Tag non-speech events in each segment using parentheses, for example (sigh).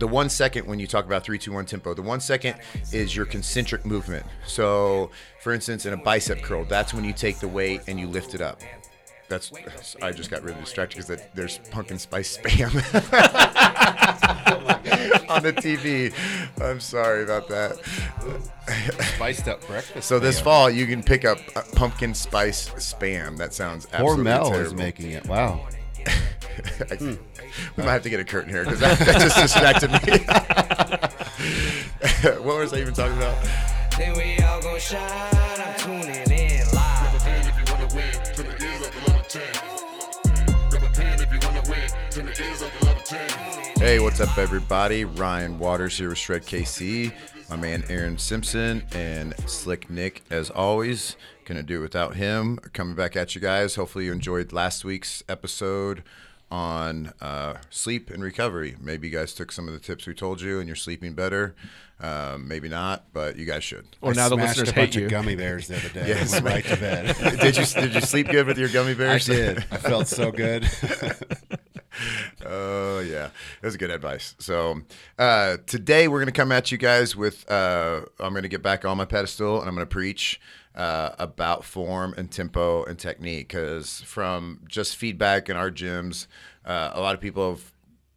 the one second when you talk about three, two, one tempo, the one second is your concentric movement. So, for instance, in a bicep curl, that's when you take the weight and you lift it up. That's I just got really distracted because there's pumpkin spice spam (laughs) on the TV. I'm sorry about that. Spiced up breakfast. So this spam. fall you can pick up pumpkin spice spam. That sounds Poor absolutely Mel terrible. is making it. Wow. (laughs) I- hmm. We might have to get a curtain here because that, that just distracted me. (laughs) what was I even talking about? Then we all gon' shine. I'm tuning in live. if you wanna win, turn the ears up to level 10. Grab a pen if you wanna win, turn the ears up to level 10. Hey, what's up, everybody? Ryan Waters here with Shred KC. My man Aaron Simpson and Slick Nick, as always. Gonna do it without him. Coming back at you guys. Hopefully, you enjoyed last week's episode on uh, sleep and recovery. Maybe you guys took some of the tips we told you and you're sleeping better. Um, maybe not, but you guys should. Or I now the smashed listeners a bunch hate you. of gummy bears the other day. Yes, Went right to bed. (laughs) did you did you sleep good with your gummy bears? I bears? did. I felt so good. (laughs) Oh yeah, that was good advice. So uh, today we're gonna come at you guys with. Uh, I'm gonna get back on my pedestal and I'm gonna preach uh, about form and tempo and technique because from just feedback in our gyms, uh, a lot of people have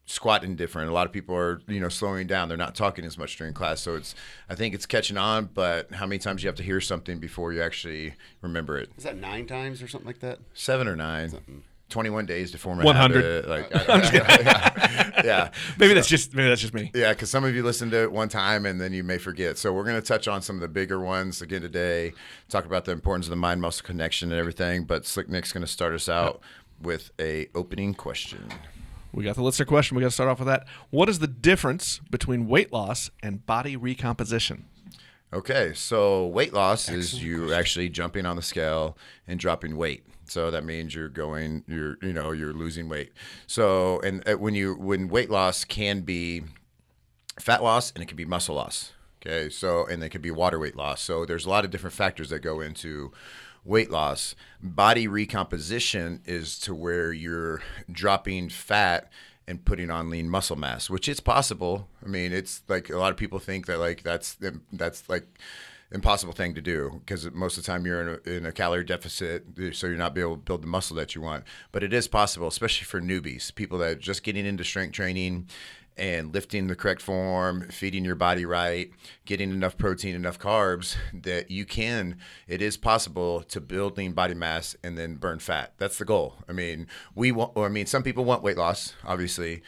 squatting different. A lot of people are you know slowing down. They're not talking as much during class. So it's I think it's catching on. But how many times you have to hear something before you actually remember it? Is that nine times or something like that? Seven or nine. 21 days to form a 100. habit. Like, (laughs) I- (laughs) yeah, yeah. (laughs) Maybe that's just maybe that's just me. Yeah, because some of you listen to it one time and then you may forget. So we're going to touch on some of the bigger ones again today. Talk about the importance of the mind muscle connection and everything. But Slick Nick's going to start us out with a opening question. We got the listener question. We got to start off with that. What is the difference between weight loss and body recomposition? Okay, so weight loss is you actually jumping on the scale and dropping weight. So that means you're going, you're you know you're losing weight. So and uh, when you when weight loss can be fat loss and it can be muscle loss. Okay, so and it could be water weight loss. So there's a lot of different factors that go into weight loss. Body recomposition is to where you're dropping fat and putting on lean muscle mass, which is possible. I mean, it's like a lot of people think that like that's that's like impossible thing to do because most of the time you're in a, in a calorie deficit, so you're not be able to build the muscle that you want. But it is possible, especially for newbies, people that are just getting into strength training and lifting the correct form, feeding your body right, getting enough protein, enough carbs that you can, it is possible to build lean body mass and then burn fat. That's the goal. I mean, we want, or I mean, some people want weight loss, obviously.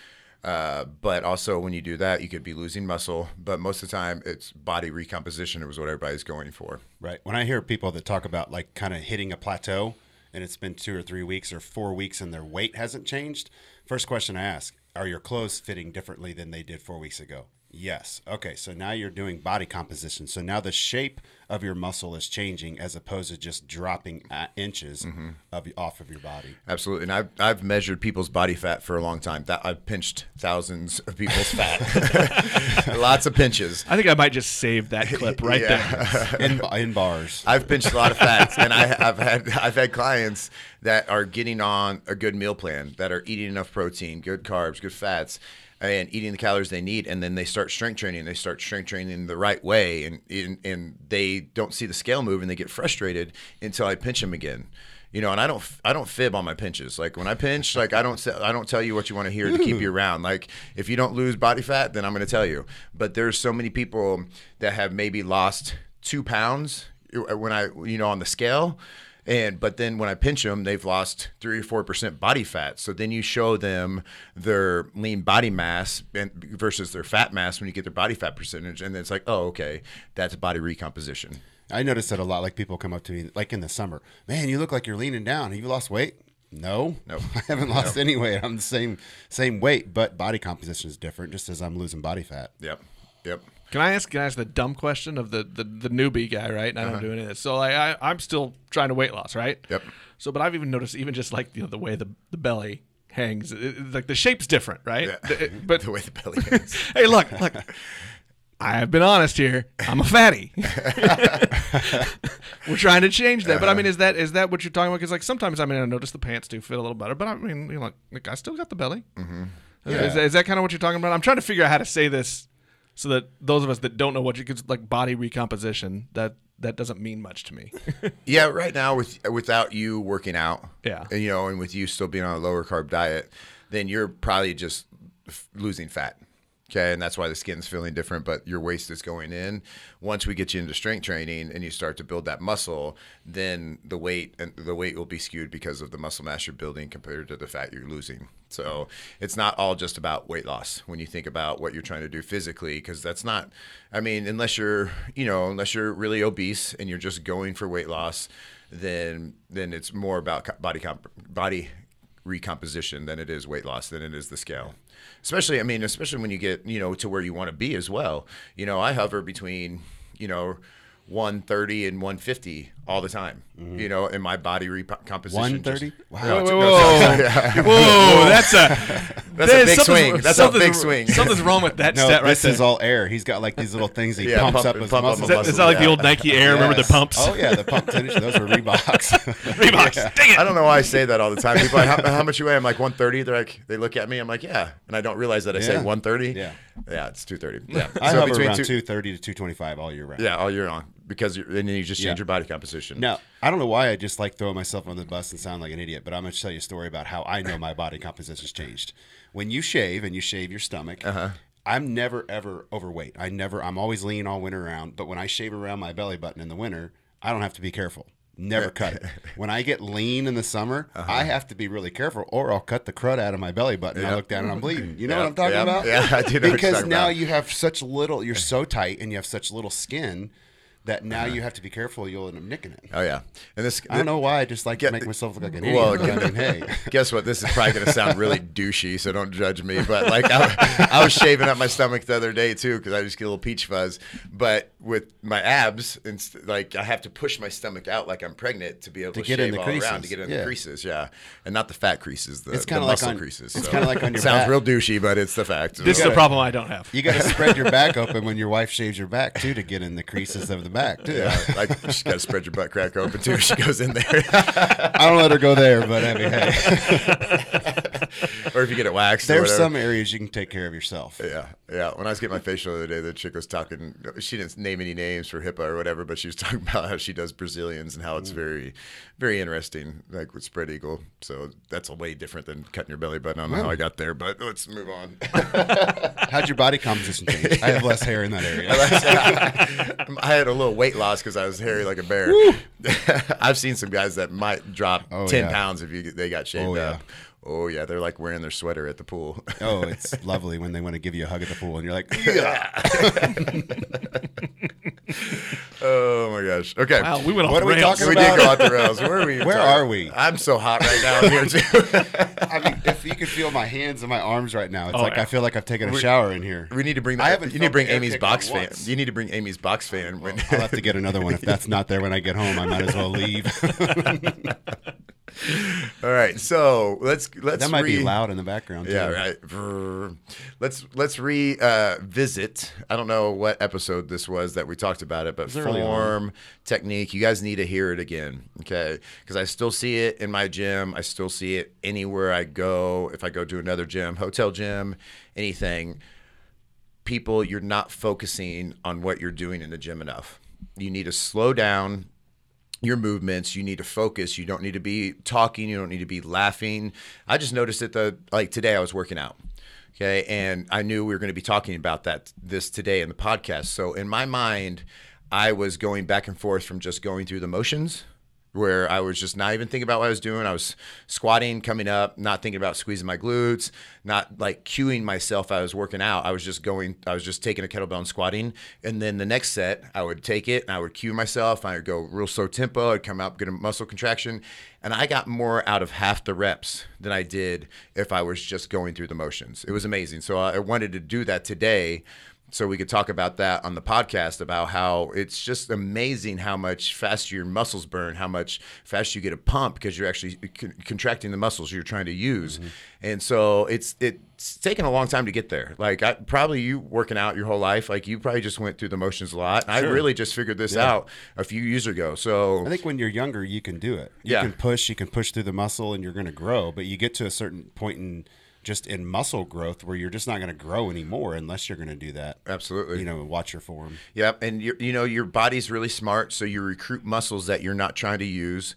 Uh, but also, when you do that, you could be losing muscle. But most of the time, it's body recomposition It was what everybody's going for. Right. When I hear people that talk about like kind of hitting a plateau and it's been two or three weeks or four weeks and their weight hasn't changed, first question I ask, are your clothes fitting differently than they did four weeks ago? Yes. Okay. So now you're doing body composition. So now the shape of your muscle is changing as opposed to just dropping uh, inches of off of your body. Absolutely, and I've I've measured people's body fat for a long time. That I've pinched thousands of people's fat, (laughs) lots of pinches. I think I might just save that (laughs) clip right Yeah. there. (laughs) In, in bars. I've pinched a lot of fats, and I, I've had I've had clients that are getting on a good meal plan, that are eating enough protein, good carbs, good fats, and eating the calories they need, and then they start strength training. They start strength training the right way, and and, and they don't see the scale move, and they get frustrated until I pinch them again. You know, and I don't I don't fib on my pinches. Like when I pinch, like I don't say- I don't tell you what you want to hear to keep you (laughs) around. Like if you don't lose body fat, then I'm going to tell you. But there's so many people that have maybe lost two pounds uh, when I you know on the scale and but then when I pinch them, they've lost three or four percent body fat. So then you show them their lean body mass versus their fat mass when you get their body fat percentage, and then it's like, oh, okay, that's body recomposition. I notice that a lot. Like people come up to me, like in the summer, man, you look like you're leaning down. Have you lost weight? No, No. (laughs) I haven't lost any weight. I'm the same same weight, but body composition is different. Just as I'm losing body fat. Yep, yep. Can I ask? Can I ask the dumb question of the the, the newbie guy? Right, and I don't do any of this. So like, I I'm still trying to weight loss, right? Yep. So, but I've even noticed even just like you know the way the the belly hangs, it- like the shape's different, right? Yeah. The- it- (laughs) but The way the belly hangs. (laughs) hey, look, look. I have been honest here. I'm a fatty. (laughs) We're trying to change that, but I mean, is that is that what you're talking about? Because like sometimes I mean, I notice the pants do fit a little better, but I mean, you know, like, like I still got the belly. Mm-hmm. Is, is that kind of what you're talking about? I'm trying to figure out how to say this so that those of us that don't know what you could like body recomposition that that doesn't mean much to me. (laughs) Yeah, right now with without you working out, Yeah. and you know, and with you still being on a lower carb diet, then you're probably just f- losing fat. Okay, and that's why the skin's feeling different, but your waist is going in. Once we get you into strength training and you start to build that muscle, then the weight and the weight will be skewed because of the muscle mass you're building compared to the fat you're losing. So it's not all just about weight loss when you think about what you're trying to do physically, because that's not. I mean, unless you're, you know, unless you're really obese and you're just going for weight loss, then then it's more about body comp- body recomposition than it is weight loss than it is the scale. Especially, I mean, especially when you get you know to where you want to be as well. You know, I hover between you know. 130 and 150 all the time, you know, in my body recomposition. One thirty. just- Wow. Whoa, whoa, whoa. sorry, sorry. (laughs) Whoa, that's a (laughs) That's a big swing. That's a something's- big swing. Something's wrong with that (laughs) No, stat right this there. is all air. He's got like these little things he Yeah, pumps pump- up his pump up muscles. Is that, is that like the old Nike Air? Remember the pumps? Oh yeah, the pump tennis. Those were Reeboks. Reeboks. Dang it. I don't know why I say that all the time. People, like, how, how much you weigh? I'm like 130. They're like, they look at me. I'm like, yeah, and I don't realize that I say 130. Yeah. yeah, it's 230. Yeah, I So hover between around two- two thirty to two twenty five all year round. Yeah, all year long because you're, and then you just change Yeah. your body composition. Now, I don't know why I just like throwing myself on the bus and sound like an idiot, but I'm going to tell you a story about how I know my body composition's changed. When you shave and you shave your stomach, Uh-huh. I'm never ever overweight. I never. I'm always lean all winter round. But when I shave around my belly button in the winter, I don't have to be careful. Never cut it. (laughs) When I get lean in the summer, Uh-huh. I have to be really careful, or I'll cut the crud out of my belly button. and I look down and I'm bleeding. You know Yeah, what I'm talking yeah, about? (laughs) yeah, I do know what you're Because now about. you have such little. You're so tight, and you have such little skin that now uh-huh. you have to be careful. You'll end up nicking it. Oh yeah, and this. I don't know why I just like Get- to make myself look like an idiot. Well, (laughs) I mean, hey, (laughs) Guess what? This is probably going to sound really (laughs) douchey, so don't judge me. But like, I, I was shaving up my stomach the other day too because I just get a little peach fuzz. But with my abs, and like I have to push my stomach out like I'm pregnant to be able to, get in the all around creases, to get in yeah. the creases. Yeah, and not the fat creases. The, It's the kinda like muscle on- creases. it's so. kinda like on your Sounds back. real douchey, but it's the fact. This is So- a problem I don't have. you got to spread your back open when your wife shaves your back too to get in the creases of the back too. Yeah, like you just got to spread your butt crack open too. if She goes in there, (laughs) I don't let her go there, but I mean, hey, (laughs) or if you get it waxed. there's some areas you can take care of yourself. Yeah, yeah. When I was getting my facial the other day, the chick was talking. She didn't name any names for HIPAA or whatever, but she was (laughs) talking about how she does Brazilians and how Mm. it's very, very interesting, like with spread eagle. So that's a way different than cutting your belly button. I don't know how I got there, but let's move on. (laughs) How'd your body composition change? I have less hair in that area. (laughs) I had a little weight loss because I was hairy like a bear. I've seen some guys that might drop Oh, ten yeah. pounds if you they got shaved Oh, yeah. up. Oh yeah, they're like wearing their sweater at the pool. Oh, (laughs) it's lovely when they want to give you a hug at the pool, and you're like, yeah. (laughs) oh my gosh. Okay. Wow, we went off What the are we rails. talking We about? did go off the rails. Where are we? Where talking- are we? I'm so hot right now in here too. (laughs) I mean, if you could feel my hands and my arms right now, it's Oh, like yeah. I feel like I've taken a shower in here. We need to bring. I haven't you need to bring Amy's box fan. once. You need to bring Amy's box fan. When, I'll have to get another one if that's not there when I get home. I might as well leave. All right, so let's let's that might re- be loud in the background. Too. Yeah, right. Let's let's revisit. uh. I don't know what episode this was that we talked about it, but was early on. form technique. You guys need to hear it again, okay? Because I still see it in my gym. I still see it anywhere I go. If I go to another gym, hotel gym, anything. People, you're not focusing on what you're doing in the gym enough. You need to slow down your movements you need to focus you don't need to be talking you don't need to be laughing. I just noticed that the like today i was working out okay? And i knew we were going to be talking about that this today in the podcast. So in my mind i was going back and forth from just going through the motions where I was just not even thinking about what I was doing. I was squatting, coming up, not thinking about squeezing my glutes, not like cueing myself. I was working out. I was just going, I was just taking a kettlebell and squatting. And then the next set, I would take it and I would cue myself. I would go real slow tempo. I'd come out, get a muscle contraction. And I got more out of half the reps than I did if I was just going through the motions. It was amazing. So I wanted to do that today so we could talk about that on the podcast about how it's just amazing how much faster your muscles burn, how much faster you get a pump because you're actually con- contracting the muscles you're trying to use. Mm-hmm. And so it's it's taken a long time to get there. Like I, probably you working out your whole life, like you probably just went through the motions a lot. And I really just figured this out a few years ago. So I think when you're younger, you can do it. You Yeah. can push, you can push through the muscle, and you're going to grow. But you get to a certain point in just in muscle growth where you're just not going to grow anymore unless you're going to do that. Absolutely. You know, watch your form. Yep, and you you know your body's really smart, so you recruit muscles that you're not trying to use.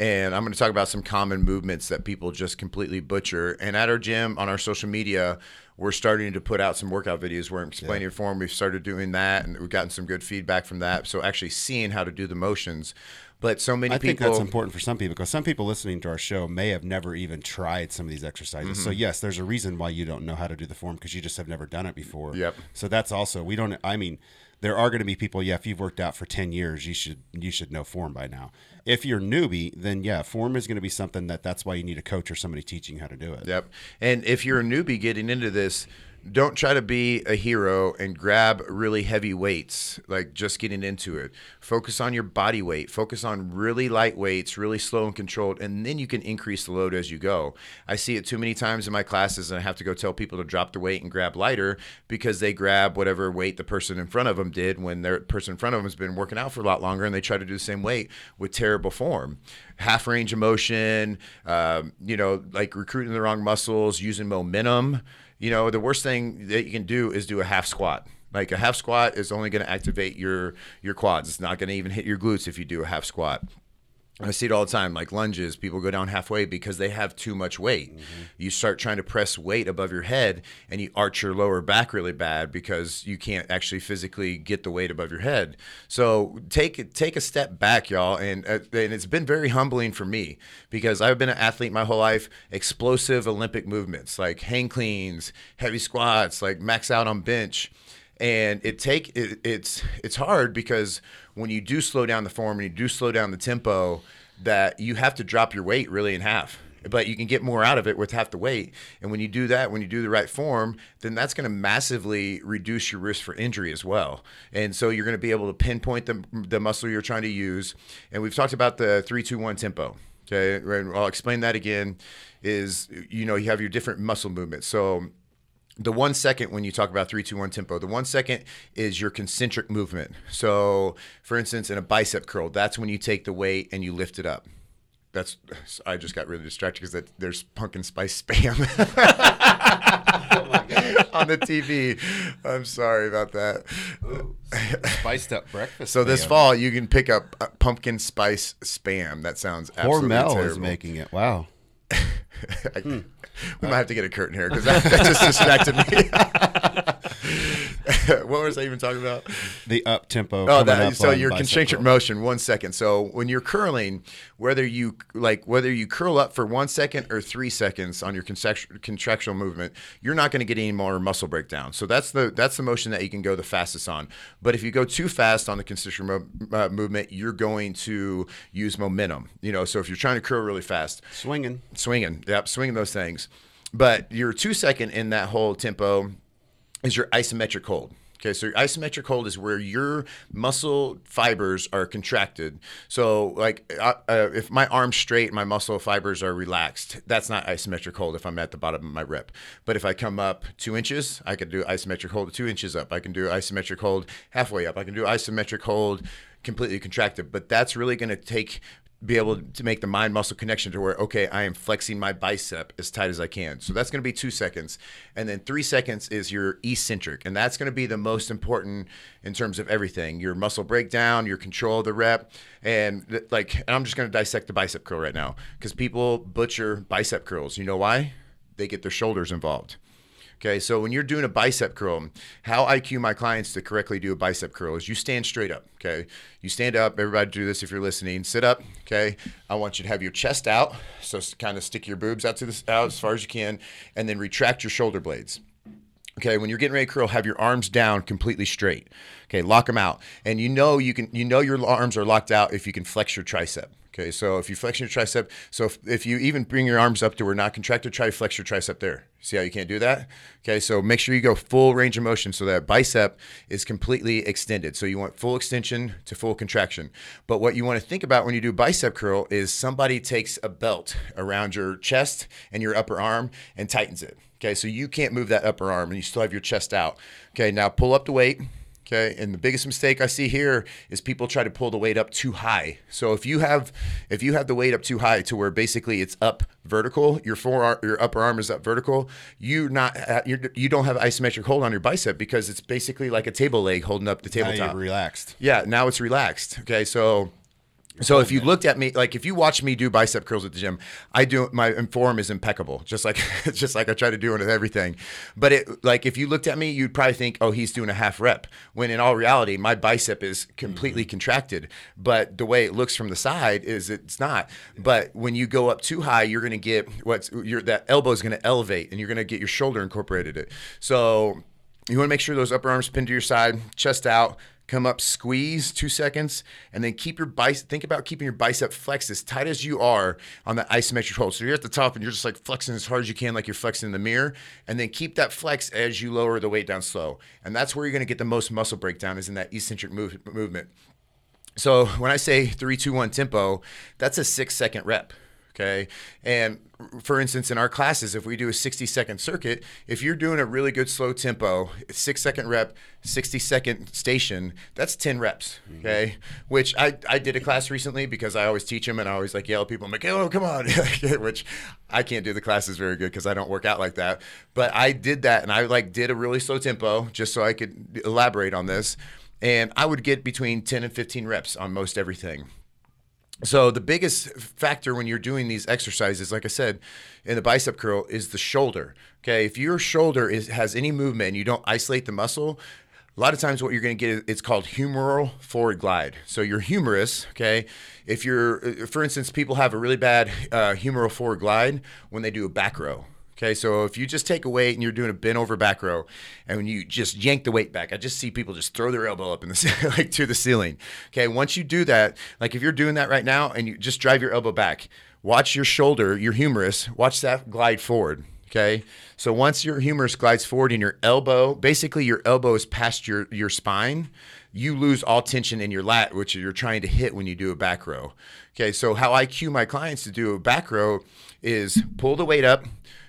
And I'm going to talk about some common movements that people just completely butcher. And at our gym, on our social media, we're starting to put out some workout videos where I'm explaining it for them. We've started doing that, and we've gotten some good feedback from that. So actually seeing how to do the motions. But so many people. I think that's important for some people because some people listening to our show may have never even tried some of these exercises. So Mm-hmm. yes, there's a reason why you don't know how to do the form because you just have never done it before. Yep. So that's also we don't. I mean, there are going to be people. Yeah, if you've worked out for ten years, you should you should know form by now. If you're newbie, then yeah, form is going to be something that that's why you need a coach or somebody teaching how to do it. Yep. And if you're a newbie getting into this, don't try to be a hero and grab really heavy weights, like just getting into it. Focus on your body weight. Focus on really light weights, really slow and controlled, and then you can increase the load as you go. I see it too many times in my classes, and I have to go tell people to drop their weight and grab lighter because they grab whatever weight the person in front of them did when their person in front of them has been working out for a lot longer, and they try to do the same weight with terrible form. Half range of motion, um, you know, like recruiting the wrong muscles, using momentum. You know, the worst thing that you can do is do a half squat. Like a half squat is only going to activate your your quads. It's not going to even hit your glutes if you do a half squat. I see it all the time, like lunges. People go down halfway because they have too much weight. You start trying to press weight above your head, and you arch your lower back really bad because you can't actually physically get the weight above your head. So take take a step back, y'all, and uh, and it's been very humbling for me because I've been an athlete my whole life. Explosive Olympic movements like hang cleans, heavy squats, like max out on bench and it take it, it's it's hard because when you do slow down the form and you do slow down the tempo that you have to drop your weight really in half. But you can get more out of it with half the weight. And when you do that when you do the right form then that's going to massively reduce your risk for injury as well. And so you're going to be able to pinpoint the, the muscle you're trying to use. And we've talked about the 321 tempo okay? I'll explain that again is you know you have your different muscle movements. So the one second when you talk about three, two, one tempo, the one second is your concentric movement. So, for instance, in a bicep curl, that's when you take the weight and you lift it up. That's I just got really distracted because there's pumpkin spice spam (laughs) on the TV. I'm sorry about that. Spiced up breakfast. So this fall you can pick up pumpkin spice spam. That sounds absolutely Hormel terrible. is making it. Wow. (laughs) I- hmm. (laughs) we might have to get a curtain here because that, that (laughs) just distracted me. What was I even talking about? The up tempo. Oh, that, so your concentric motion. One second. So when you're curling, whether you like whether you curl up for one second or three seconds on your contract- contractional movement, you're not going to get any more muscle breakdown. So that's the that's the motion that you can go the fastest on. But if you go too fast on the concentric mo- uh, movement, you're going to use momentum. You know, so if you're trying to curl really fast, swinging. swinging. Yep, swinging those things. But your two second in that whole tempo is your isometric hold. Okay, so your isometric hold is where your muscle fibers are contracted. So, like, uh, uh, if my arm's straight, my muscle fibers are relaxed. That's not isometric hold if I'm at the bottom of my rep. But if I come up two inches, I can do isometric hold two inches up. I can do isometric hold halfway up. I can do isometric hold completely contracted. But that's really going to take be able to make the mind muscle connection to where okay i am flexing my bicep as tight as i can. So that's going to be two seconds. And then three seconds is your eccentric. And that's going to be the most important in terms of everything your muscle breakdown your control of the rep. And th- like and i'm just going to dissect the bicep curl right now because people butcher bicep curls. You know why? They get their shoulders involved Okay, so when you're doing a bicep curl, how I cue my clients to correctly do a bicep curl is you stand straight up. Okay, you stand up. Everybody do this if you're listening. Sit up. Okay, I want you to have your chest out, so kind of stick your boobs out to this out as far as you can, and then retract your shoulder blades. Okay, when you're getting ready to curl, have your arms down completely straight. Okay, lock them out, and you know you can. You know your arms are locked out if you can flex your tricep. Okay, so if you flex your tricep, so if, if you even bring your arms up to where not contracted, try to flex your tricep there. See how you can't do that? Okay, so make sure you go full range of motion so that bicep is completely extended. So you want full extension to full contraction. But what you want to think about when you do bicep curl is somebody takes a belt around your chest and your upper arm and tightens it. Okay, so you can't move that upper arm and you still have your chest out. Okay, now pull up the weight. Okay, and the biggest mistake I see here is people try to pull the weight up too high. So if you have if you have the weight up too high to where basically it's up vertical, your forearm, your upper arm is up vertical, you not you're, you don't have isometric hold on your bicep because it's basically like a table leg holding up the Now tabletop. you're relaxed. Yeah, now it's relaxed. Okay, so so if you looked at me, like if you watch me do bicep curls at the gym, I do my form is impeccable, just like (laughs) just like I try to do it with everything. But it like if you looked at me, you'd probably think, oh, he's doing a half rep. When in all reality, my bicep is completely mm-hmm. contracted. But the way it looks from the side is it's not. But when you go up too high, you're gonna get what's your that elbow is gonna elevate, and you're gonna get your shoulder incorporated it. So you want to make sure those upper arms pin to your side, chest out, come up, squeeze two seconds, and then keep your bicep. Think about keeping your bicep flexed as tight as you are on that isometric hold. So you're at the top and you're just like flexing as hard as you can, like you're flexing in the mirror, and then keep that flex as you lower the weight down slow. And that's where you're going to get the most muscle breakdown is in that eccentric move, movement. So when I say three, two, one tempo, that's a six second rep. Okay. And for instance, in our classes, if we do a 60 second circuit, if you're doing a really good slow tempo, six second rep, 60 second station, that's 10 reps. Mm-hmm. Okay. Which I, I did a class recently because I always teach them and I always like yell at people. I'm like, oh, come on. (laughs) Which I can't do the classes very good because I don't work out like that. But I did that and I like did a really slow tempo just so I could elaborate on this. And I would get between 10 and 15 reps on most everything. So the biggest factor when you're doing these exercises, like I said, in the bicep curl, is the shoulder. Okay, if your shoulder is has any movement and you don't isolate the muscle, a lot of times what you're going to get it's called humeral forward glide. So your humerus, okay, if you're, for instance, people have a really bad uh, humeral forward glide when they do a back row. Okay, so if you just take a weight and you're doing a bent over back row, and you just yank the weight back, I just see people just throw their elbow up in the (laughs) like to the ceiling. Okay, once you do that, like if you're doing that right now, and you just drive your elbow back, watch your shoulder, your humerus, watch that glide forward. Okay, so once your humerus glides forward and your elbow, basically your elbow is past your your spine, you lose all tension in your lat, which you're trying to hit when you do a back row. Okay, so how I cue my clients to do a back row is pull the weight up.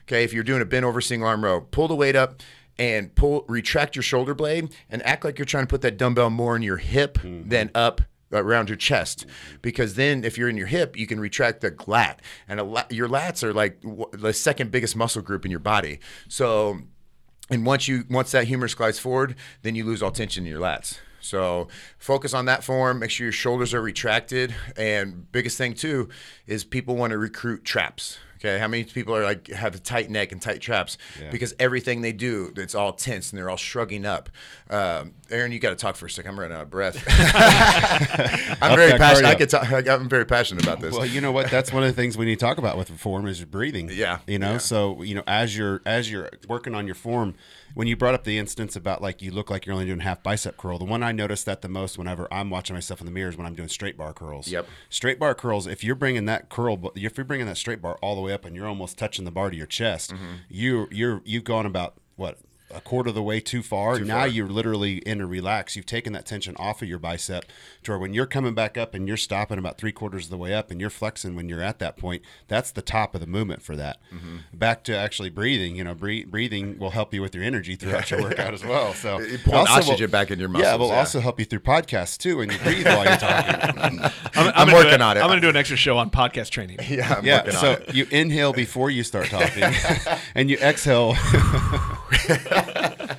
Okay, if you're doing a bent over single arm row, pull the weight up and pull, retract your shoulder blade and act like you're trying to put that dumbbell more in your hip mm-hmm. than up around your chest. Mm-hmm. Because then, if you're in your hip, you can retract the lat, and your lats are like w- the second biggest muscle group in your body. So, and once you once that humerus glides forward, then you lose all tension in your lats. So focus on that form. Make sure your shoulders are retracted. And biggest thing too is people want to recruit traps. Okay, how many people are like have a tight neck and tight traps because everything they do, it's all tense and they're all shrugging up. Um, Aaron, you got to talk for a second. I'm running out of breath. (laughs) (laughs) I'm very passionate. I could talk, I'm very passionate about this. Well, you know what? That's one of the things we need to talk about with form is breathing. Yeah, You know, yeah. so you know, as you're as you're working on your form, when you brought up the instance about like you look like you're only doing half bicep curl, the one I notice that the most whenever I'm watching myself in the mirror is when I'm doing straight bar curls. Yep. Straight bar curls. If you're bringing that curl, if you're bringing that straight bar all the way up and you're almost touching the bar to your chest, Mm-hmm. you you're you've gone about what a quarter of the way too far. now far. you're literally in a relax. You've taken that tension off of your bicep to where when you're coming back up and you're stopping about three quarters of the way up and you're flexing when you're at that point, that's the top of the movement for that. Mm-hmm. Back to actually breathing, you know, bre- breathing will help you with your energy throughout your (laughs) workout as well. So It pulls Also oxygen will- back in your muscles. Yeah, muscles, will yeah. also help you through podcasts too when you breathe while you're talking. (laughs) I'm, I'm gonna working do on it. I'm going to do an extra show on podcast training. (laughs) yeah, I'm yeah, working on so it. you inhale before you start talking, and you exhale. (laughs)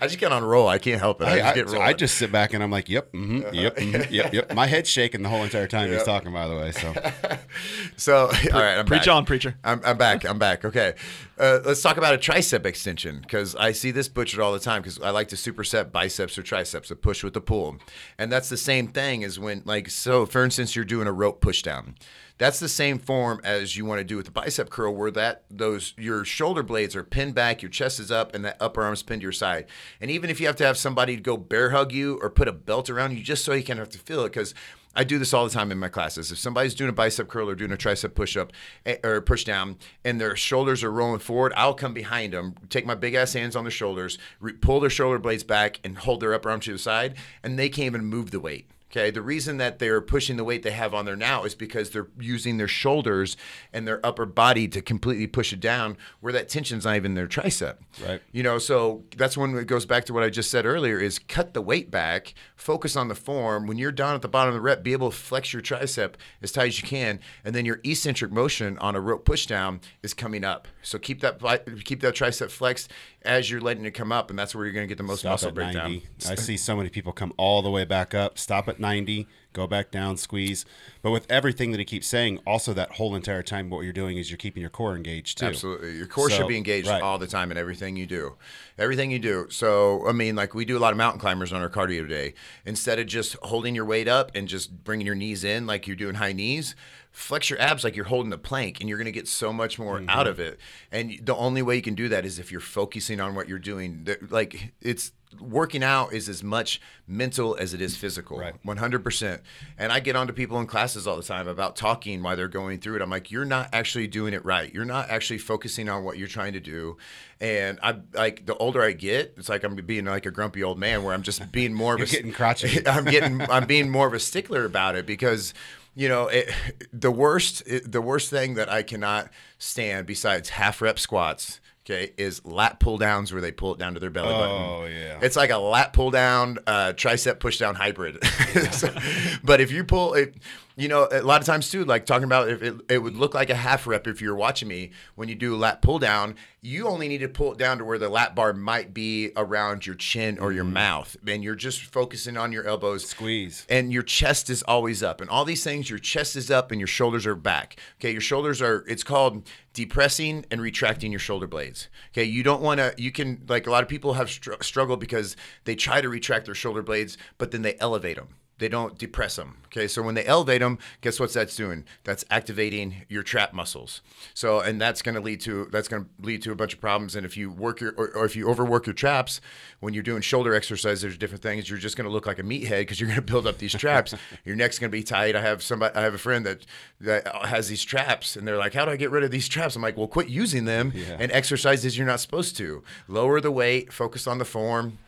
I just get on a roll. I can't help it. I, I, just get rolling. I just sit back and I'm like, yep, hmm yep, mhm, (laughs) yep, yep. My head's shaking the whole entire time he's talking. By the way, so (laughs) So, all right, I'm Preach back. on, preacher. I'm, I'm back. I'm back. Okay. Uh, let's talk about a tricep extension because I see this butchered all the time because I like to superset biceps or triceps, a push with the pull. And that's the same thing as when, like, so for instance, you're doing a rope push down. That's the same form as you want to do with the bicep curl, where that those your shoulder blades are pinned back, your chest is up, and that upper arm's pinned to your side. And even if you have to have somebody go bear hug you or put a belt around you, just so you can have to feel it, because I do this all the time in my classes. If somebody's doing a bicep curl or doing a tricep push up eh, or push down and their shoulders are rolling forward, I'll come behind them, take my big ass hands on their shoulders, re- pull their shoulder blades back and hold their upper arm to the side, and they can't even move the weight. Okay, the reason that they're pushing the weight they have on there now is because they're using their shoulders and their upper body to completely push it down where that tension's not even their tricep. Right. You know, so that's when it goes back to what I just said earlier is cut the weight back, focus on the form. When you're down at the bottom of the rep, be able to flex your tricep as tight as you can, and then your eccentric motion on a rope push down is coming up. So keep that keep that tricep flexed as you're letting it come up, and that's where you're going to get the most Stop muscle breakdown. (laughs) I see so many people come all the way back up, stop at 90, go back down, squeeze. But with everything that he keeps saying, also that whole entire time, what you're doing is you're keeping your core engaged too. Absolutely. Your core So, should be engaged right. all the time in everything you do. Everything you do. So, I mean, like we do a lot of mountain climbers on our cardio day. Instead of just holding your weight up and just bringing your knees in like you're doing high knees, flex your abs like you're holding a plank and you're going to get so much more Mm-hmm. out of it. And the only way you can do that is if you're focusing on what you're doing. Like it's working out is as much mental as it is physical. Right. 100%. And I get onto people in classes all the time about talking while they're going through it. I'm like, you're not actually doing it right. You're not actually focusing on what you're trying to do. And I like the older I get, it's like I'm being like a grumpy old man where I'm just being more of (laughs) a getting crotchety. (laughs) I'm getting I'm being more of a stickler about it because you know it, (laughs) the worst it, the worst thing that I cannot stand besides half rep squats okay is lat pull downs where they pull it down to their belly button Oh, yeah. it's like a lat pull down uh, tricep push down hybrid (laughs) So- but if you pull it you know a lot of times too like talking about if it, it would look like a half rep if you're watching me when you do a lat pull down you only need to pull it down to where the lat bar might be around your chin or your mouth and you're just focusing on your elbows Mm-hmm. Squeeze. and your chest is always up and all these things your chest is up and your shoulders are back okay your shoulders are it's called depressing and retracting your shoulder blades okay you don't want to you can like a lot of people have str- struggled because they try to retract their shoulder blades but then they elevate them they don't depress them okay? So when they elevate them guess what that's doing? That's activating your trap muscles. So and that's going to lead to that's going to lead to a bunch of problems and if you work your or, or if you overwork your traps when you're doing shoulder exercise there's different things you're just going to look like a meathead because you're going to build up these traps. (laughs) Your neck's going to be tight. I have somebody i have a friend that that has these traps and they're like how do i get rid of these traps? I'm like well quit using them and exercises you're not supposed to. Lower the weight focus on the form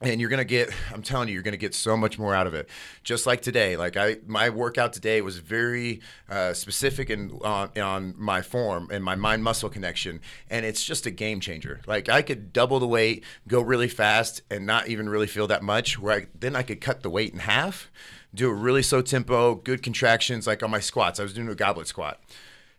and you're gonna get i'm telling you you're gonna get so much more out of it. Just like today like i my workout today was very uh, specific and on, on my form and my mind muscle connection and it's just a game changer. Like i could double the weight go really fast and not even really feel that much where I, then i could cut the weight in half do a really slow tempo good contractions like on my squats. I was doing a goblet squat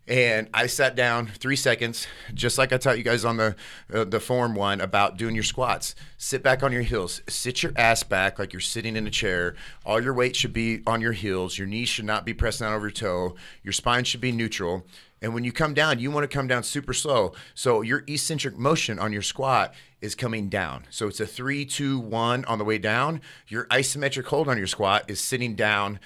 and I sat down three seconds, just like I taught you guys on the uh, the form one about doing your squats. Sit back on your heels, sit your ass back like you're sitting in a chair. All your weight should be on your heels. Your knees should not be pressing down over your toe. Your spine should be neutral. And when you come down, you want to come down super slow. So your eccentric motion on your squat is coming down. So it's a three, two, one on the way down. Your isometric hold on your squat is sitting down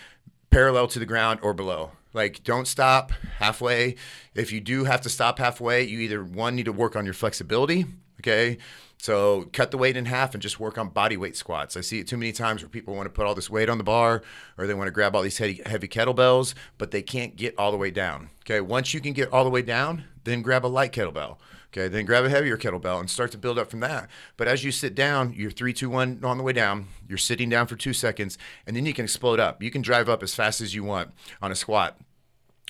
parallel to the ground or below. Like, don't stop halfway. If you do have to stop halfway, you either one need to work on your flexibility. Okay. So cut the weight in half and just work on body weight squats. I see it too many times where people want to put all this weight on the bar or they want to grab all these heavy, heavy kettlebells, but they can't get all the way down. Okay. Once you can get all the way down, then grab a light kettlebell. Okay, then grab a heavier kettlebell and start to build up from that. But as you sit down, you're three, two, one on the way down. You're sitting down for two seconds, and then you can explode up. You can drive up as fast as you want on a squat.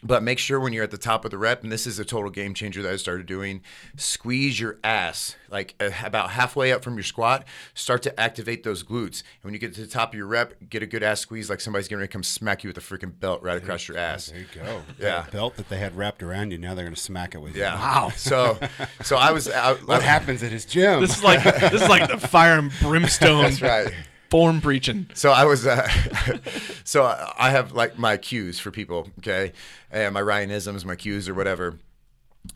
But make sure when you're at the top of the rep, and this is a total game changer that I started doing, squeeze your ass like uh, about halfway up from your squat. Start to activate those glutes. And when you get to the top of your rep, get a good ass squeeze like somebody's getting ready to come smack you with a freaking belt right across your ass. There you go. Yeah. That belt that they had wrapped around you, now they're going to smack it with you. Yeah. Wow. So, so I was (laughs) out. What happens at his gym? This is like this is like the fire and brimstone (laughs) That's right. Form preaching. So I was, uh, (laughs) so I have like my cues for people, okay, and my Ryanisms, my cues or whatever.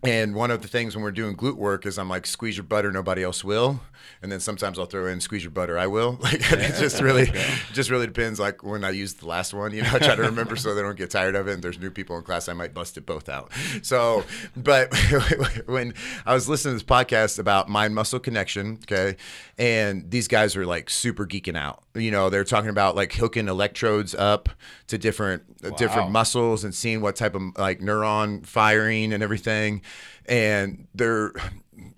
And one of the things when we're doing glute work is I'm like, squeeze your butter, nobody else will. And then sometimes I'll throw in squeeze your butter, I will. (laughs) Like it just really, just really depends. Like when I use the last one, you know, I try to remember so they don't get tired of it. And there's new people in class, I might bust it both out. So, but (laughs) when I was listening to this podcast about mind muscle connection, okay, and these guys were like super geeking out. You know, they're talking about like hooking electrodes up to different uh, different muscles and seeing what type of like neuron firing and everything. And they're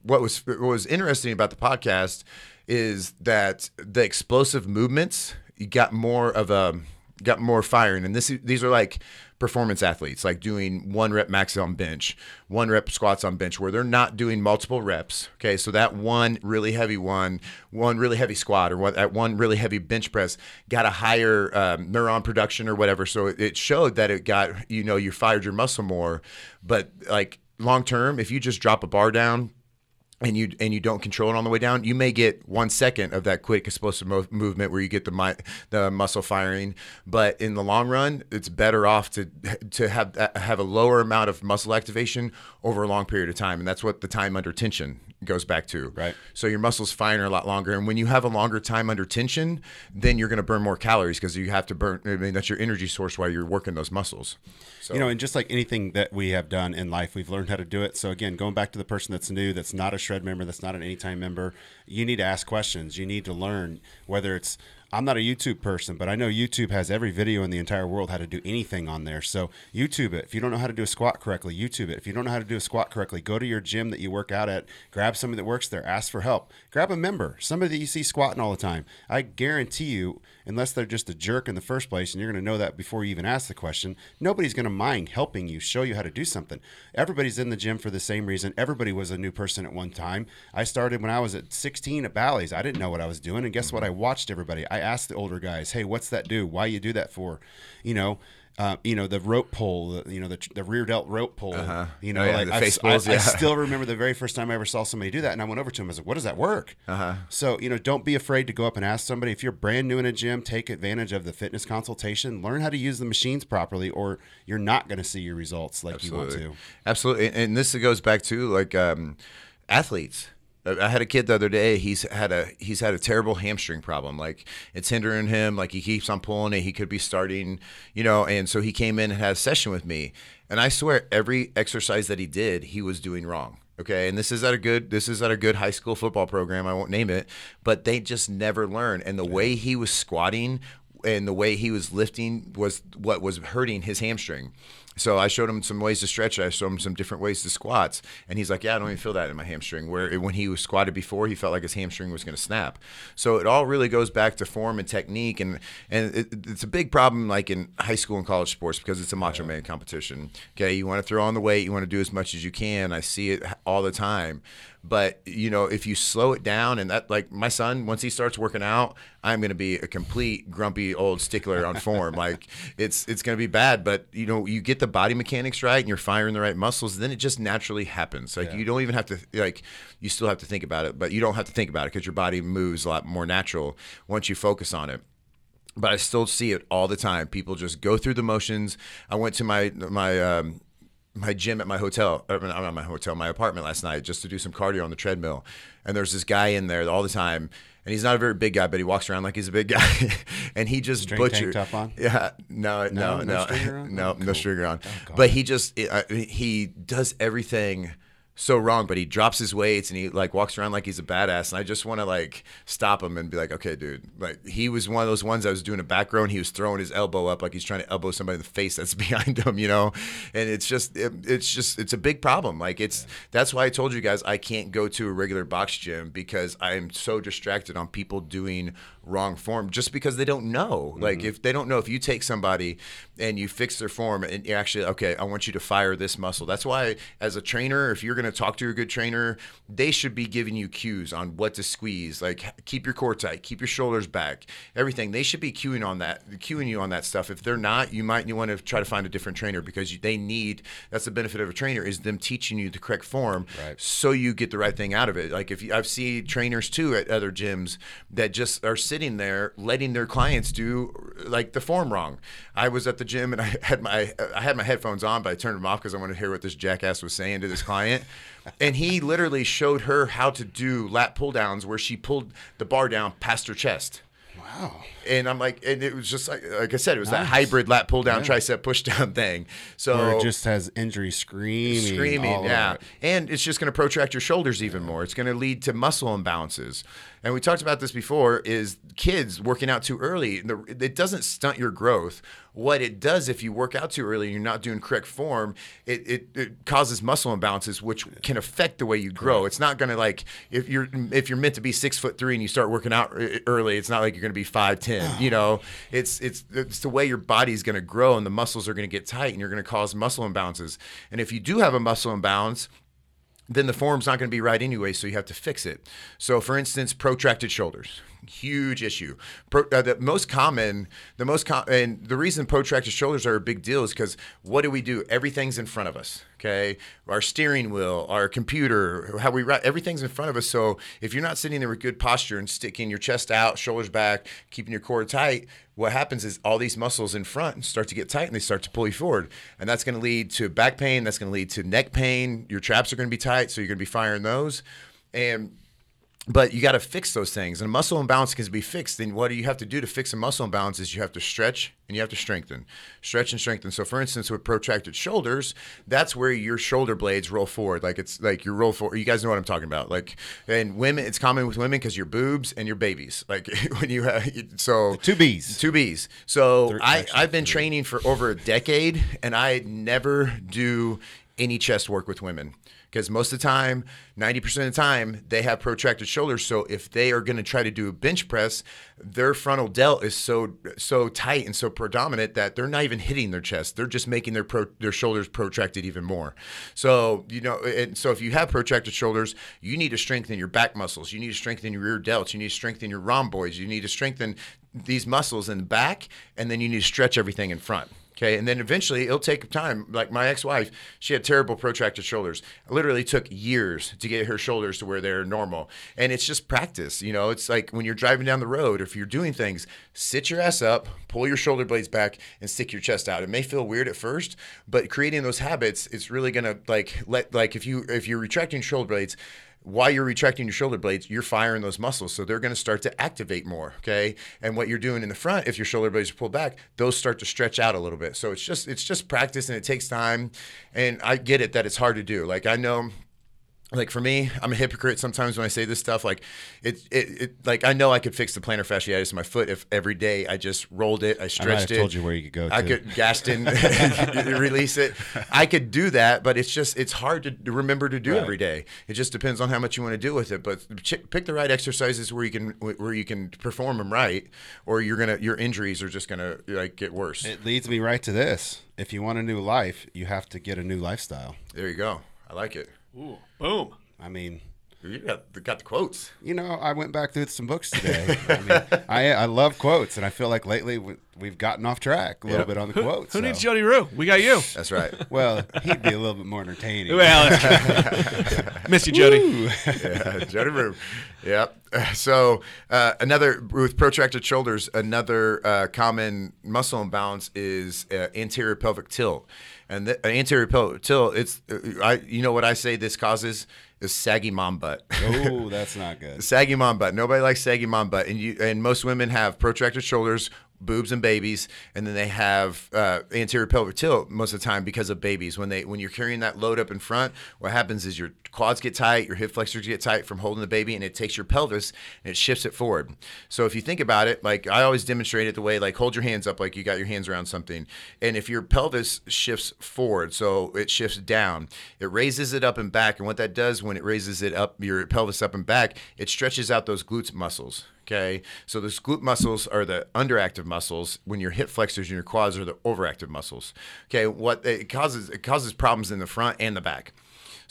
what was what was interesting about the podcast is that the explosive movements you got more of a got more firing. And this these are like performance athletes, like doing one rep max on bench, one rep squats on bench, where they're not doing multiple reps. Okay, so that one really heavy one, one really heavy squat, or what that one really heavy bench press got a higher um, neuron production or whatever. So it showed that it got you know you fired your muscle more, but like long term, if you just drop a bar down and you and you don't control it on the way down, you may get one second of that quick explosive mo- movement where you get the mi- the muscle firing. But in the long run, it's better off to to have have a lower amount of muscle activation over a long period of time, and that's what the time under tension goes back to. Right. So your muscles firing a lot longer, and when you have a longer time under tension, then you're going to burn more calories because you have to burn. I mean, that's your energy source while you're working those muscles. So You know, and just like anything that we have done in life, we've learned how to do it. So again, going back to the person that's new, that's not a shred member, that's not an anytime member, you need to ask questions. You need to learn whether it's I'm not a YouTube person, but I know YouTube has every video in the entire world how to do anything on there. So YouTube it. If you don't know how to do a squat correctly, YouTube it. If you don't know how to do a squat correctly, go to your gym that you work out at, grab somebody that works there, ask for help. Grab a member, somebody that you see squatting all the time. I guarantee you, unless they're just a jerk in the first place, and you're going to know that before you even ask the question, nobody's going to mind helping you show you how to do something. Everybody's in the gym for the same reason. Everybody was a new person at one time. I started when I was at 16 at Bally's. I didn't know what I was doing, and guess what? Mm-hmm. I watched everybody. I asked the older guys, "Hey, what's that do? Why you do that for?" You know. Uh, you know the rope pull, the, you know the, the rear delt rope pull. You know, Oh, yeah, like the I, face I- pulls, I yeah. still (laughs) remember the very first time I ever saw somebody do that, and I went over to him. I was like, "What does that work?" Uh-huh. So you know, don't be afraid to go up and ask somebody. If you're brand new in a gym, take advantage of the fitness consultation. Learn how to use the machines properly, or you're not going to see your results like you want to. Absolutely, and, and this goes back to like um, athletes. I had a kid the other day. He's had a he's had a terrible hamstring problem. Like it's hindering him. Like he keeps on pulling it. He could be starting, you know. And so he came in and had a session with me. And I swear, every exercise that he did, he was doing wrong. Okay, and this is at a good this is at a good high school football program. I won't name it, but they just never learn. And the way he was squatting and the way he was lifting was what was hurting his hamstring. So I showed him some ways to stretch it. I showed him some different ways to squats, and he's like, "Yeah, I don't even feel that in my hamstring." Where when he was squatted before, he felt like his hamstring was going to snap. So it all really goes back to form and technique, and and it, it's a big problem like in high school and college sports because it's a macho man competition. Okay, you want to throw on the weight, you want to do as much as you can. I see it all the time, but you know if you slow it down, and that like my son, once he starts working out, I'm going to be a complete grumpy old stickler on form. like it's it's going to be bad, but you know you get the body mechanics right and you're firing the right muscles, then it just naturally happens. Like you don't even have to like you still have to think about it, but you don't have to think about it because your body moves a lot more natural once you focus on it but I still see it all the time. People just go through the motions. I went to my my um, my gym at my hotel, or not not my hotel, my apartment last night just to do some cardio on the treadmill, and there's this guy in there all the time. And he's not a very big guy, but he walks around like he's a big (laughs) guy, and he just String tank butchered. top on? (laughs) Yeah, no, no, No? no, No (laughs) no, Oh, no cool. stringer on. God. but he just uh, he does everything so wrong, but he drops his weights and he like walks around like he's a badass. And I just want to like stop him and be like, okay, dude. Like he was one of those ones that was doing a back row and he was throwing his elbow up like he's trying to elbow somebody in the face that's (laughs) behind him, you know. And it's just, it, it's just, it's a big problem. Like it's that's why I told you guys I can't go to a regular box gym because I am so distracted on people doing wrong form just because they don't know. Like mm-hmm. if they don't know, if you take somebody and you fix their form and you actually, okay, I want you to fire this muscle. That's why as a trainer, if you're going to talk to a good trainer, they should be giving you cues on what to squeeze. Like keep your core tight, keep your shoulders back, everything. They should be cueing on that, cueing you on that stuff. If they're not, you might want to try to find a different trainer because they need. That's the benefit of a trainer is them teaching you the correct form, Right. so you get the right thing out of it. Like if you, I've seen trainers too at other gyms that just are sitting there letting their clients do like the form wrong. I was at the gym and I had my I had my headphones on, but I turned them off because I wanted to hear what this jackass was saying to this client. And he literally showed her how to do lat pull downs where she pulled the bar down past her chest. Wow. And I'm like, and it was just like, like I said, it was that hybrid lat pull down, tricep push down (laughs) thing. So Or it just has injury screaming. screaming yeah it. and it's just going to protract your shoulders even more it's going to lead to muscle imbalances and we talked about this before, is kids working out too early. It doesn't stunt your growth. What it does if you work out too early and you're not doing correct form, it, it, it causes muscle imbalances, which can affect the way you grow. It's not going to like if you're if you're meant to be six foot three and you start working out early, it's not like you're going to be five ten. You (sighs) know, it's it's it's the way your body's going to grow and the muscles are going to get tight and you're going to cause muscle imbalances. And if you do have a muscle imbalance, then the form's not going to be right anyway, so you have to fix it. So, for instance, protracted shoulders, huge issue. Pro, uh, the most common, the most com- and the reason protracted shoulders are a big deal is because what do we do? Everything's in front of us. Okay, our steering wheel, our computer, how we write, everything's in front of us. So if you're not sitting there with good posture and sticking your chest out, shoulders back, keeping your core tight, what happens is all these muscles in front start to get tight and they start to pull you forward. And that's going to lead to back pain. That's going to lead to neck pain. Your traps are going to be tight. So you're going to be firing those. And but you got to fix those things. And a muscle imbalance can be fixed. And what do you have to do to fix a muscle imbalance is you have to stretch and you have to strengthen, stretch and strengthen. So, for instance, with protracted shoulders, that's where your shoulder blades roll forward. Like it's like you roll forward. You guys know what I'm talking about. Like, and women, it's common with women because your boobs and your babies. Like (laughs) when you have so Two B's. Two B's. So Three- I, I've been training for over a decade, and I never do any chest work with women because most of the time, 90% of the time, they have protracted shoulders. So if they are going to try to do a bench press, their frontal delt is so so tight and so predominant that they're not even hitting their chest. They're just making their pro, their shoulders protracted even more. So you know, and so if you have protracted shoulders, you need to strengthen your back muscles. You need to strengthen your rear delts. You need to strengthen your rhomboids. You need to strengthen these muscles in the back, and then you need to stretch everything in front. Okay, and then eventually it'll take time. Like my ex-wife, she had terrible protracted shoulders. It literally took years to get her shoulders to where they're normal. And it's just practice. You know, it's like when you're driving down the road, if you're doing things, sit your ass up, pull your shoulder blades back, and stick your chest out. It may feel weird at first, but creating those habits, it's really gonna like let like if you if you're retracting shoulder blades while you're retracting your shoulder blades, you're firing those muscles. So they're going to start to activate more. Okay. And what you're doing in the front, if your shoulder blades are pulled back, those start to stretch out a little bit. So it's just, it's just practice and it takes time. And I get it that it's hard to do. Like I know like for me, I'm a hypocrite sometimes when I say this stuff. Like it, it, it like I know I could fix the plantar fasciitis in my foot if every day I just rolled it, I I might have stretched it. I told you where you could go. I to. could Graston (laughs) release it. I could do that, but it's just it's hard to remember to do Right. every day. It just depends on how much you want to do with it. But ch- pick the right exercises where you can where you can perform them right, or you're gonna your injuries are just gonna like get worse. It leads me right to this. If you want a new life, you have to get a new lifestyle. there you go. I like it. Ooh, boom. I mean, You got got the quotes. you know, I went back through some books today. I mean, (laughs) I I love quotes, and I feel like lately we- we've gotten off track a little Yep. bit on the Who, quotes. who so- needs Jody Rue? We got you. That's right. Well, he'd be a little bit more entertaining. well, (laughs) miss you, Jody. (laughs) yeah, Jody Rue. Yep. (laughs) So uh, another with protracted shoulders, another uh, common muscle imbalance is uh, anterior pelvic tilt, and the, uh, anterior pelvic tilt. It's uh, I. You know what I say this causes is saggy mom butt. oh, (laughs) that's not good. saggy mom butt. Nobody likes saggy mom butt, and you and most women have protracted shoulders, boobs, and babies, and then they have uh, anterior pelvic tilt most of the time because of babies. When they when you're carrying that load up in front, what happens is your quads get tight, your hip flexors get tight from holding the baby, and it takes your pelvis and it shifts it forward. So if you think about it, like I always demonstrate it the way like hold your hands up like you got your hands around something, and if your pelvis shifts forward, so it shifts down, it raises it up and back, and what that does when it raises it up, your pelvis up and back, it stretches out those glutes muscles. Okay, so those glute muscles are the underactive muscles when your hip flexors and your quads are the overactive muscles. Okay, what it causes it causes problems in the front and the back.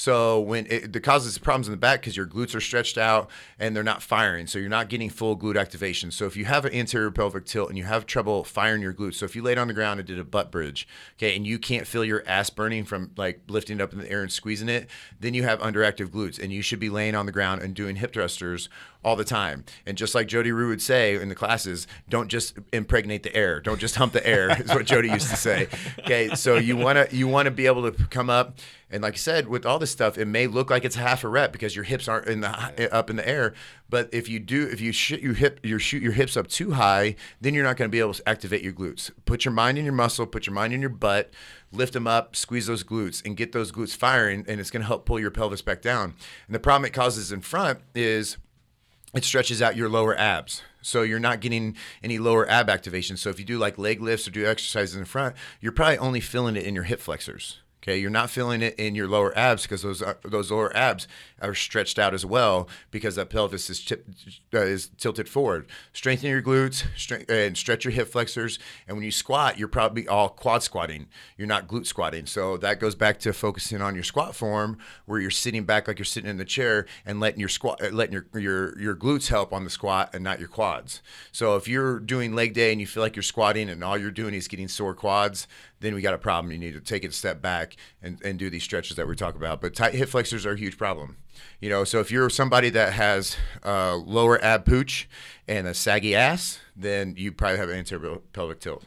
So when it, it causes problems in the back because your glutes are stretched out and they're not firing, so you're not getting full glute activation. So if you have an anterior pelvic tilt and you have trouble firing your glutes, so if you laid on the ground and did a butt bridge, okay, and you can't feel your ass burning from like lifting it up in the air and squeezing it, then you have underactive glutes, and you should be laying on the ground and doing hip thrusters all the time. And just like Jody Rue would say in the classes, don't just impregnate the air, don't just hump the air, (laughs) is what Jody used to say. Okay, so you wanna you wanna be able to come up and like I said, with all this stuff, it may look like it's half a rep because your hips aren't in the up in the air. But if you do, if you shoot your hip, you shoot your hips up too high, then you're not going to be able to activate your glutes. Put your mind in your muscle, put your mind in your butt, lift them up, squeeze those glutes, and get those glutes firing, and it's going to help pull your pelvis back down. And the problem it causes in front is it stretches out your lower abs. So you're not getting any lower ab activation. So if you do like leg lifts or do exercises in the front, you're probably only feeling it in your hip flexors. Okay, you're not feeling it in your lower abs because those are, those lower abs are stretched out as well because that pelvis is uh, is tilted forward. Strengthen your glutes strength, and stretch your hip flexors. And when you squat, you're probably all quad squatting. You're not glute squatting. So that goes back to focusing on your squat form, where you're sitting back like you're sitting in the chair and letting your squat, uh, letting your your your glutes help on the squat and not your quads. So if you're doing leg day and you feel like you're squatting and all you're doing is getting sore quads, then we got a problem. You need to take a step back and, and do these stretches that we talk about. But tight hip flexors are a huge problem. You know, so if you're somebody that has uh, lower ab pooch and a saggy ass, then you probably have an anterior pelvic tilt.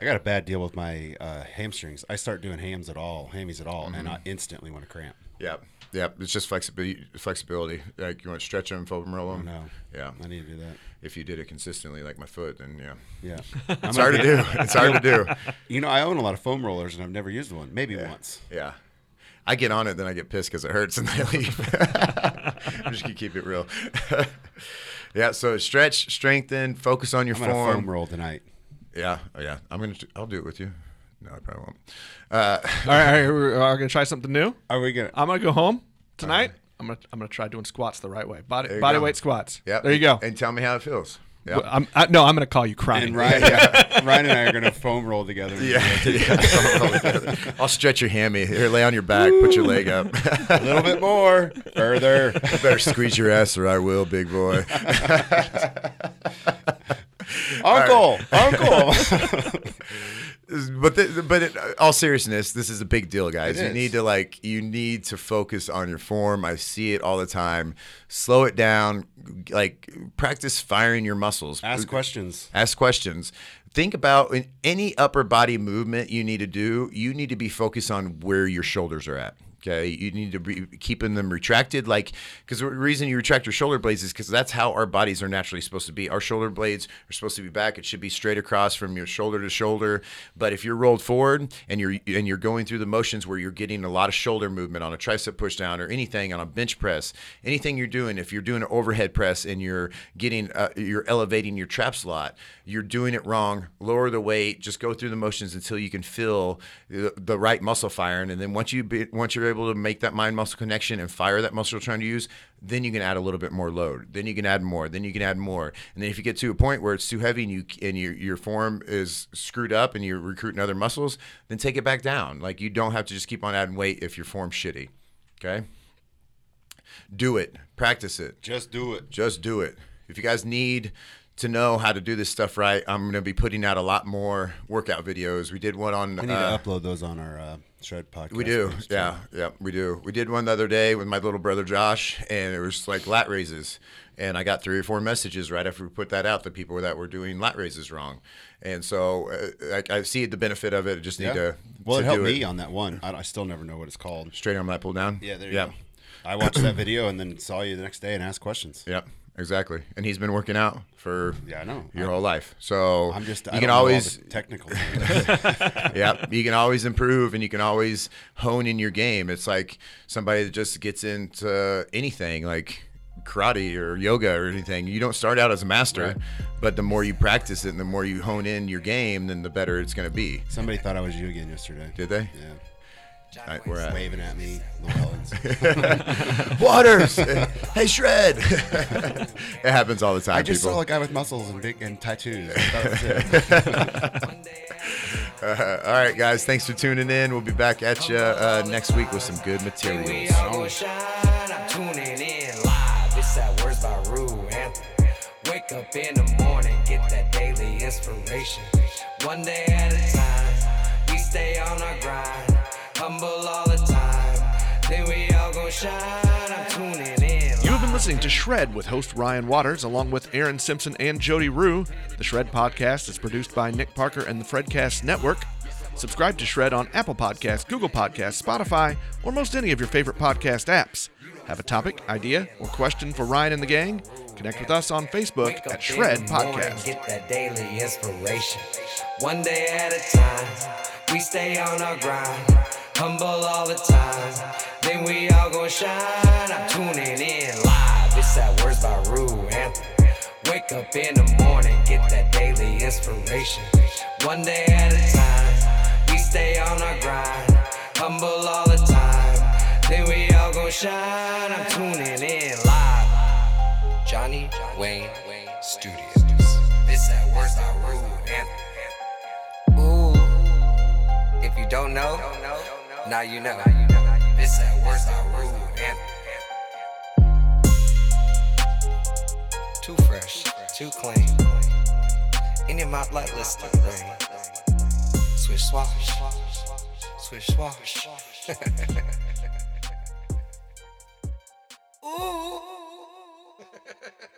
I got a bad deal with my uh, hamstrings. I start doing hams at all, hammies at all, and Mm-hmm. I instantly want to cramp. Yeah, yeah. It's just flexibility. Flexibility. Like you want to stretch them, foam roll them. No, Yeah. I need to do that. If you did it consistently, like my foot, then yeah. Yeah, It's hard to do. It's hard to do. (laughs) You know, I own a lot of foam rollers, and I've never used one. Maybe once. Yeah. I get on it, then I get pissed because it hurts, and then I leave. (laughs) I'm just gonna keep it real. (laughs) yeah. So stretch, strengthen, focus on your I'm form. foam roll tonight. Yeah. Oh, yeah. I'm gonna. I'll do it with you. No, I probably won't. Uh, All right, all right, (laughs) we're, we're gonna try something new. Are we gonna? I'm gonna go home tonight. I'm gonna I'm gonna try doing squats the right way. Body body go. weight squats. yeah. There you go. And tell me how it feels. Yeah. I'm, I, no, I'm gonna call you crying. And Ryan, yeah, (laughs) Ryan and I are gonna foam roll together. Yeah, (laughs) yeah. I'll stretch your hammy. Here, lay on your back. Put your leg up. a little bit more further. Better squeeze your ass, or I will, big boy. (laughs) Uncle, uncle. But the, but in all seriousness, this is a big deal, guys. It You is. need to like you need to focus on your form. I see it all the time. Slow it down. Like practice firing your muscles. Ask questions. Ask questions. Think about in any upper body movement you need to do. You need to be focused on where your shoulders are at. Okay, you need to be keeping them retracted, like because the reason you retract your shoulder blades is because that's how our bodies are naturally supposed to be. Our shoulder blades are supposed to be back; it should be straight across from your shoulder to shoulder. But if you're rolled forward and you're and you're going through the motions where you're getting a lot of shoulder movement on a tricep pushdown or anything on a bench press, anything you're doing, if you're doing an overhead press and you're getting uh, you're elevating your trap slot, you're doing it wrong. Lower the weight, just go through the motions until you can feel the, the right muscle firing, and then once you be, once you're able to make that mind muscle connection and fire that muscle you're trying to use, then you can add a little bit more load. Then you can add more. Then you can add more. And then if you get to a point where it's too heavy and you and your your form is screwed up and you're recruiting other muscles, then take it back down. Like you don't have to just keep on adding weight if your form's shitty. Okay. Do it. Practice it. Just do it. Just do it. If you guys need to know how to do this stuff right, I'm going to be putting out a lot more workout videos. We did one on. We need uh, to upload those on our uh, Shred podcast. we do, yeah, yeah, we do. We did one the other day with my little brother Josh, and it was like lat raises, and I got three or four messages right after we put that out. The people that were doing lat raises wrong, and so uh, I, I see the benefit of it. I just need Yeah. to. well, to it helped me on that one. I, I still never know what it's called. straight arm lat pull down. Yeah, there you yeah. go. I watched that video and then saw you the next day and asked questions. Yep, exactly. And he's been working out for Yeah, I know. your I- whole life. So I'm just. you I can don't know all always technical. (laughs) yeah, you can always improve and you can always hone in your game. It's like somebody that just gets into anything like karate or yoga or anything. You don't start out as a master, but the more you practice it and the more you hone in your game, then the better it's going to be. Somebody thought I was you again yesterday. Did they? Yeah, All right, we're at waving at me. (laughs) Llewellyn's. Waters. hey, Shred. (laughs) it happens all the time. I just people. saw a guy with muscles and big and tattoos. (laughs) I thought it was all right, guys. Thanks for tuning in. We'll be back at you uh, next week with some good We materials. all gon' shine. I'm tuning in live. It's that words by Rue anthem. Wake up in the morning, get that daily inspiration. One day at a time, we stay on our grind. Humble all the time. Then we all gon' shine. I'm tuning in. You have been listening to Shred with host Ryan Waters, along with Aaron Simpson and Jody Rue. The Shred podcast is produced by Nick Parker and the Fredcast Network. Subscribe to Shred on Apple Podcasts, Google Podcasts, Spotify, or most any of your favorite podcast apps. Have a topic, idea, or question for Ryan and the gang? Connect with us on Facebook at Shred in the morning, Podcast. Get that daily inspiration. One day at a time, we stay on our grind. Humble all the time. Then we all gon' shine. I'm tuning in live. It's that words by Rue Anthem. Wake up in the morning, get that daily inspiration. One day at a time, we stay on our grind. Humble all the time, then we all gon' shine. I'm tuning in live. Johnny Wayne Studios. This that words by Rue Anthem. Ooh, if you don't know, now you know. This that words I rule and too fresh, too clean. Any of my black listed ring. Swish swash, swish swash. (laughs) Ooh. (laughs)